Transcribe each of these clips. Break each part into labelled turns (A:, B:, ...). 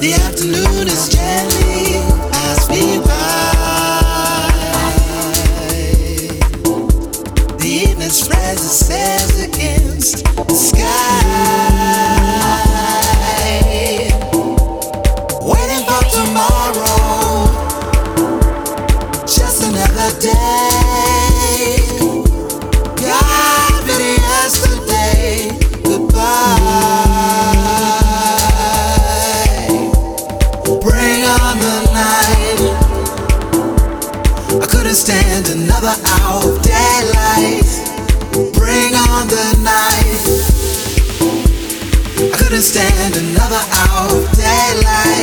A: The afternoon is just I another hour of daylight.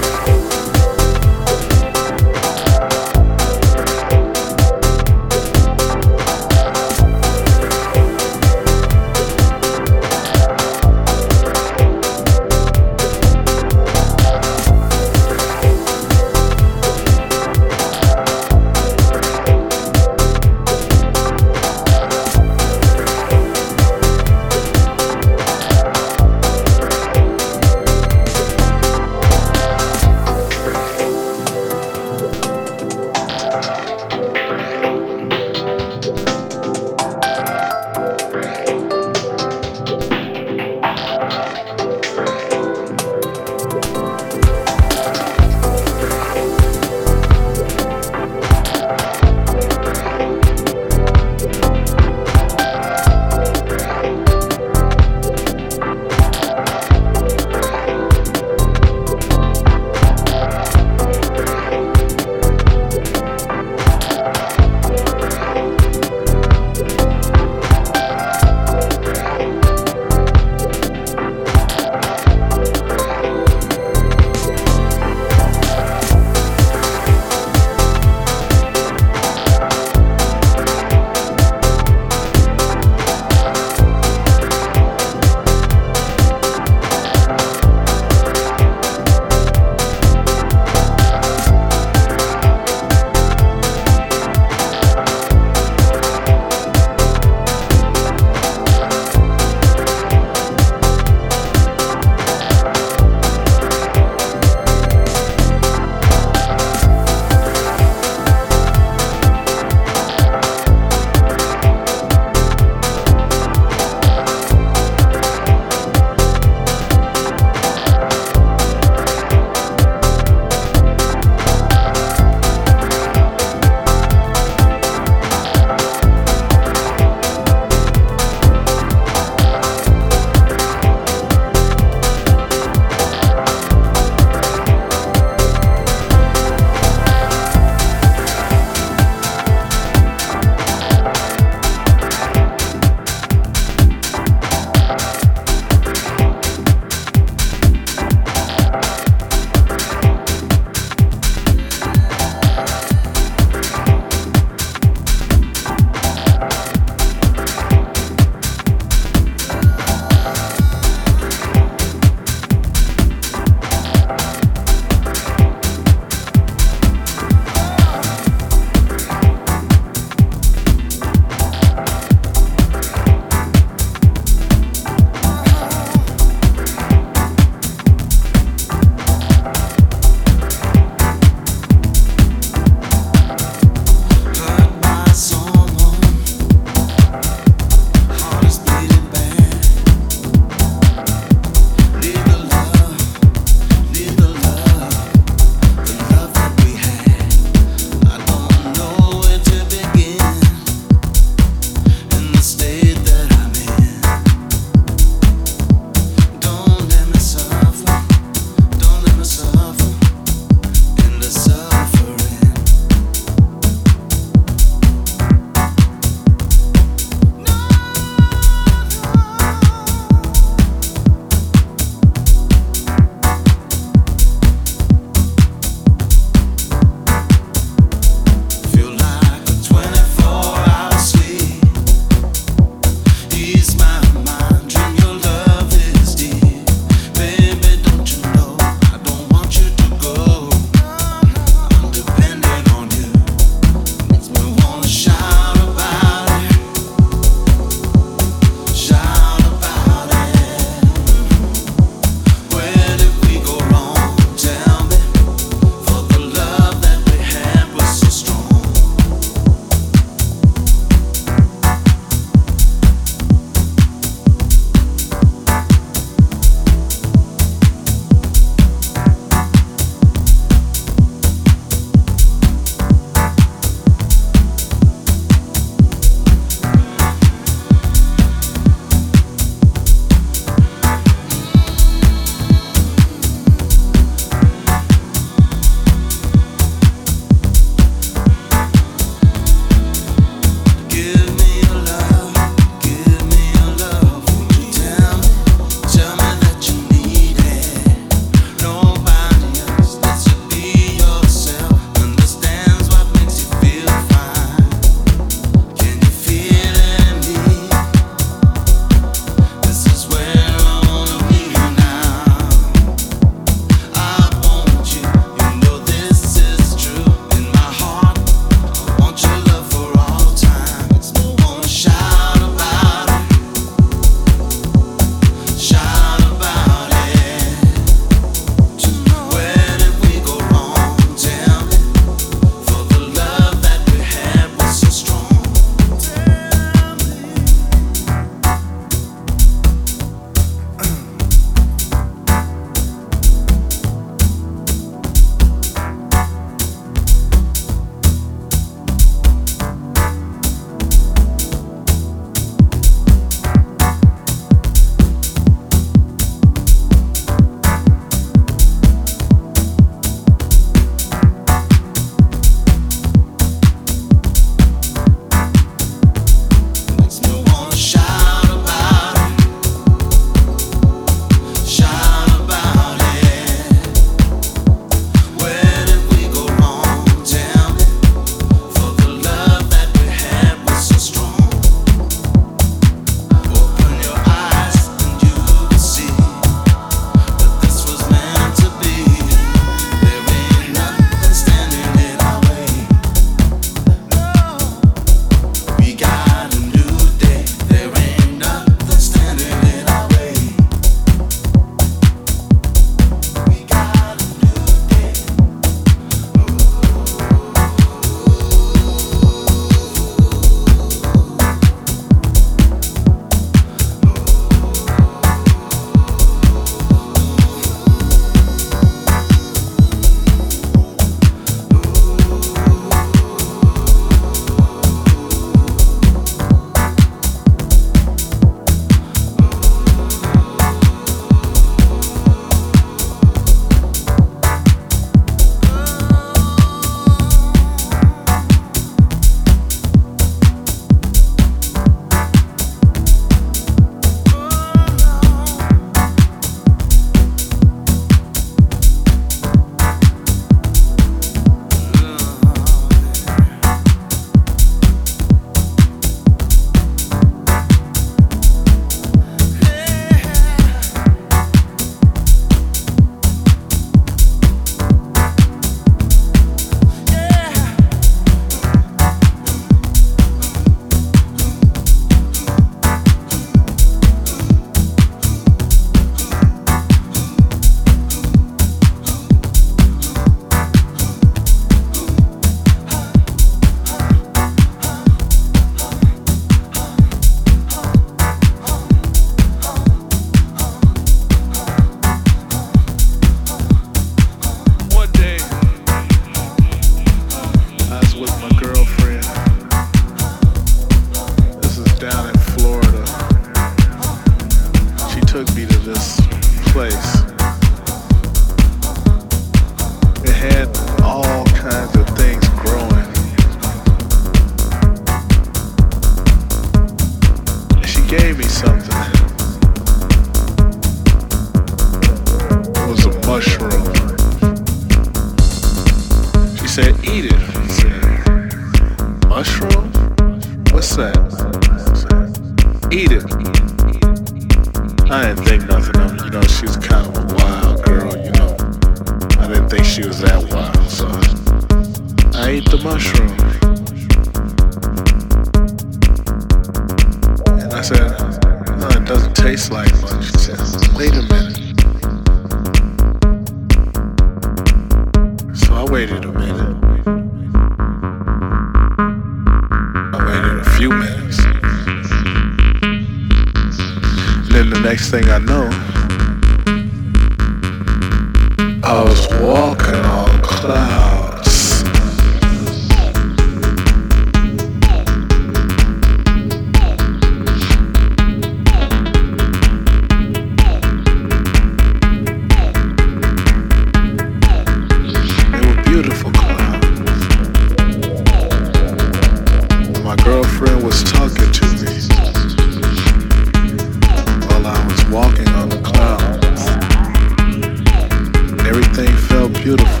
B: beautiful.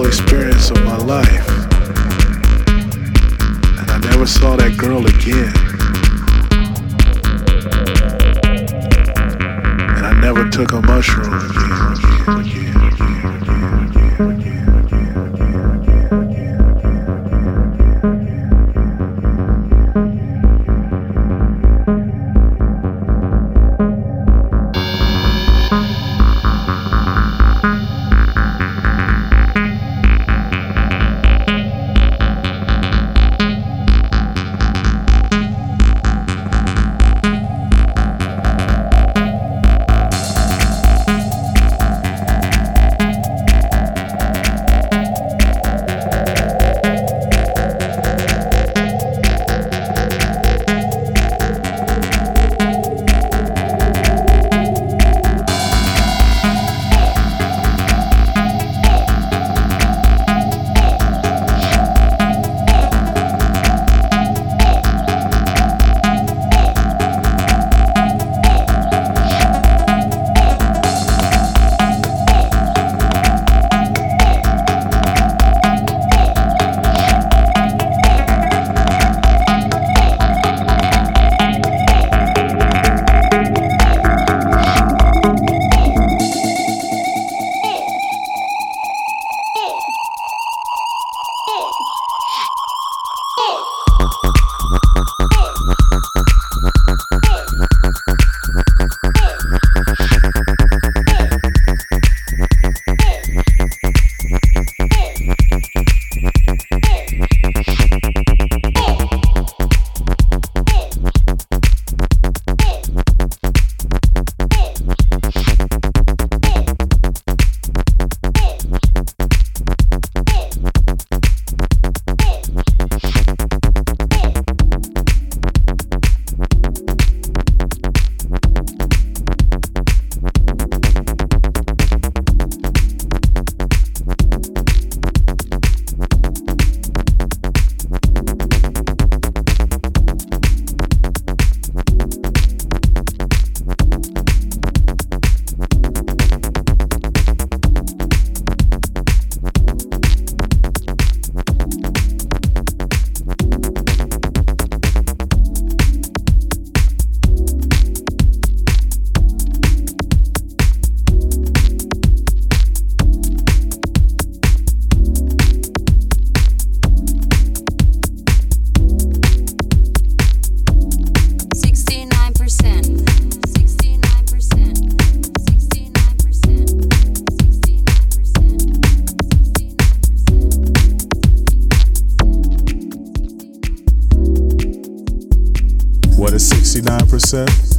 B: whole experience of my life. And I never saw that girl again. And I never took a mushroom again, again, again.
C: 69%?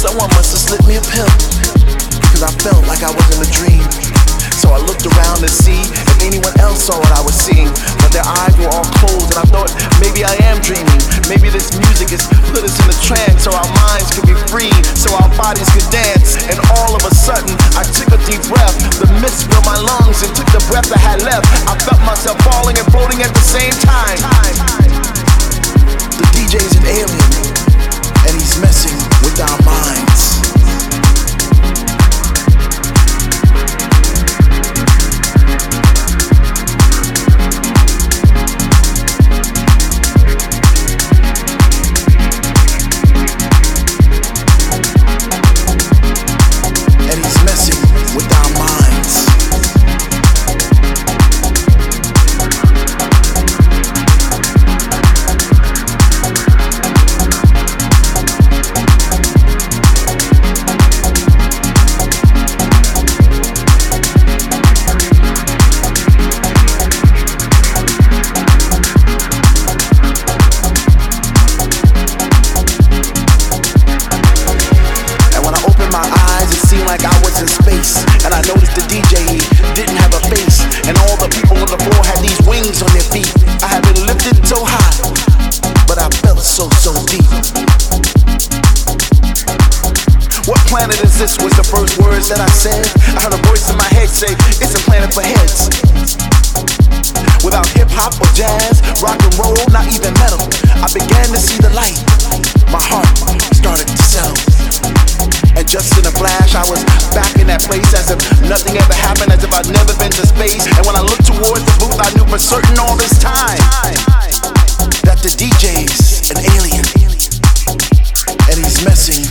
A: Someone must have slipped me a pill, cause I felt like I was in a dream. So I looked around to see if anyone else saw what I was seeing, but their eyes were all closed, and I thought maybe I am dreaming. Maybe this music is put us in a trance, so our minds could be free, so our bodies could dance. And all of a sudden, I took a deep breath. The mist filled my lungs and took the breath I had left. I felt myself falling and floating at the same time. The DJ's an alien messing with our minds. that I said. I heard a voice in my head say, It's a planet for heads. Without hip hop or jazz, rock and roll, not even metal, I began to see the light. My heart started to sell. And just in a flash, I was back in that place as if nothing ever happened, as if I'd never been to space. And when I looked towards the booth, I knew for certain all this time that the DJ's an alien and he's messing